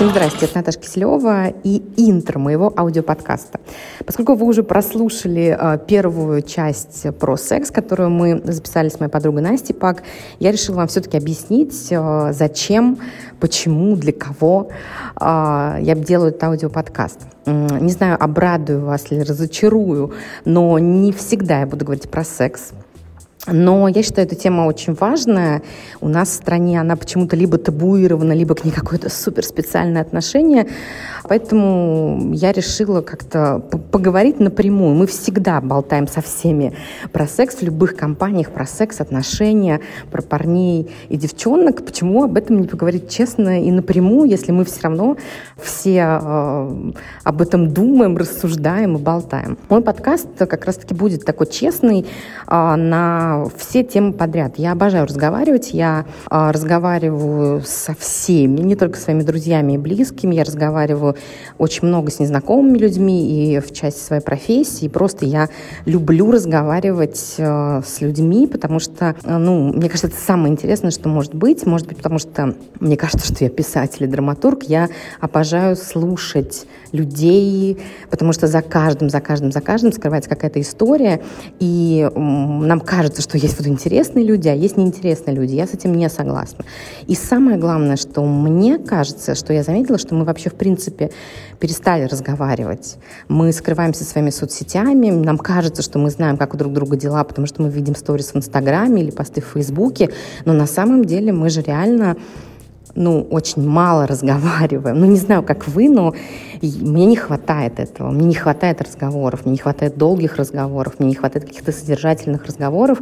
Всем здрасте, это Наташа Киселева и интро моего аудиоподкаста. Поскольку вы уже прослушали э, первую часть про секс, которую мы записали с моей подругой Настей Пак, я решила вам все-таки объяснить, э, зачем, почему, для кого э, я делаю этот аудиоподкаст. Не знаю, обрадую вас или разочарую, но не всегда я буду говорить про секс. Но я считаю, эта тема очень важная. У нас в стране она почему-то либо табуирована, либо к ней какое-то суперспециальное отношение. Поэтому я решила как-то поговорить напрямую. Мы всегда болтаем со всеми про секс в любых компаниях, про секс, отношения, про парней и девчонок. Почему об этом не поговорить честно и напрямую, если мы все равно все э, об этом думаем, рассуждаем и болтаем. Мой подкаст как раз-таки будет такой честный э, на все темы подряд. Я обожаю разговаривать, я а, разговариваю со всеми, не только своими друзьями и близкими, я разговариваю очень много с незнакомыми людьми и в части своей профессии. Просто я люблю разговаривать а, с людьми, потому что, а, ну, мне кажется, это самое интересное, что может быть. Может быть, потому что мне кажется, что я писатель и драматург, я обожаю слушать людей, потому что за каждым, за каждым, за каждым скрывается какая-то история, и нам кажется, кажется, что есть вот интересные люди, а есть неинтересные люди. Я с этим не согласна. И самое главное, что мне кажется, что я заметила, что мы вообще, в принципе, перестали разговаривать. Мы скрываемся своими соцсетями, нам кажется, что мы знаем, как у друг друга дела, потому что мы видим сторис в Инстаграме или посты в Фейсбуке, но на самом деле мы же реально ну, очень мало разговариваем. Ну, не знаю, как вы, но мне не хватает этого. Мне не хватает разговоров, мне не хватает долгих разговоров, мне не хватает каких-то содержательных разговоров.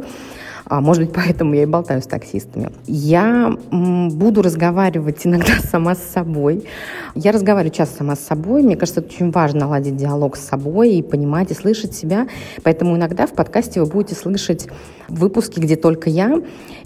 А, может быть, поэтому я и болтаю с таксистами. Я буду разговаривать иногда сама с собой. Я разговариваю часто сама с собой. Мне кажется, это очень важно наладить диалог с собой и понимать, и слышать себя. Поэтому иногда в подкасте вы будете слышать выпуски, где только я.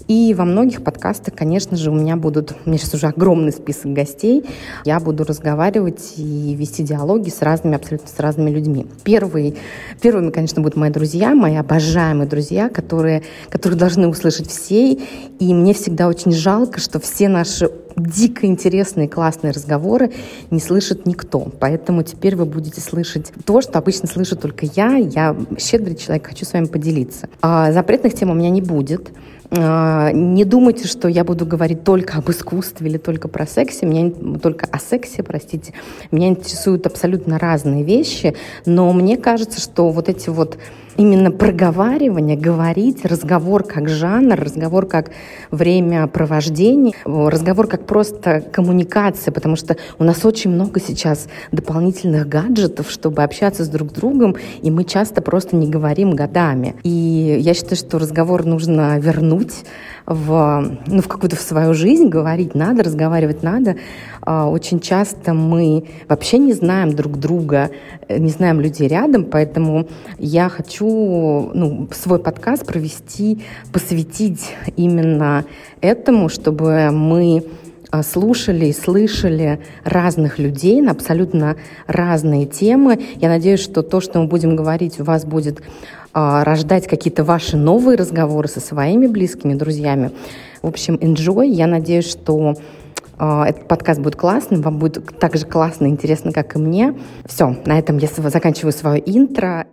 И во многих подкастах, конечно же, у меня будут, у меня сейчас уже огромный список гостей. Я буду разговаривать и вести диалоги с разными, абсолютно с разными людьми. Первый, первыми, конечно, будут мои друзья, мои обожаемые друзья, которые, которые должны услышать все. И мне всегда очень жалко, что все наши дико интересные, классные разговоры не слышит никто. Поэтому теперь вы будете слышать то, что обычно слышу только я. Я щедрый человек, хочу с вами поделиться. А запретных тем у меня не будет. А, не думайте, что я буду говорить только об искусстве или только про сексе, меня только о сексе, простите. Меня интересуют абсолютно разные вещи, но мне кажется, что вот эти вот именно проговаривание, говорить, разговор как жанр, разговор как время провождения, разговор как просто коммуникация, потому что у нас очень много сейчас дополнительных гаджетов, чтобы общаться с друг другом, и мы часто просто не говорим годами. И я считаю, что разговор нужно вернуть в, ну, в какую-то в свою жизнь, говорить надо, разговаривать надо. А, очень часто мы вообще не знаем друг друга, э, не знаем людей рядом, поэтому я хочу ну, свой подкаст провести, посвятить именно этому, чтобы мы слушали и слышали разных людей на абсолютно разные темы. Я надеюсь, что то, что мы будем говорить, у вас будет а, рождать какие-то ваши новые разговоры со своими близкими, друзьями. В общем, enjoy. Я надеюсь, что а, этот подкаст будет классным, вам будет так же классно и интересно, как и мне. Все, на этом я заканчиваю свое интро.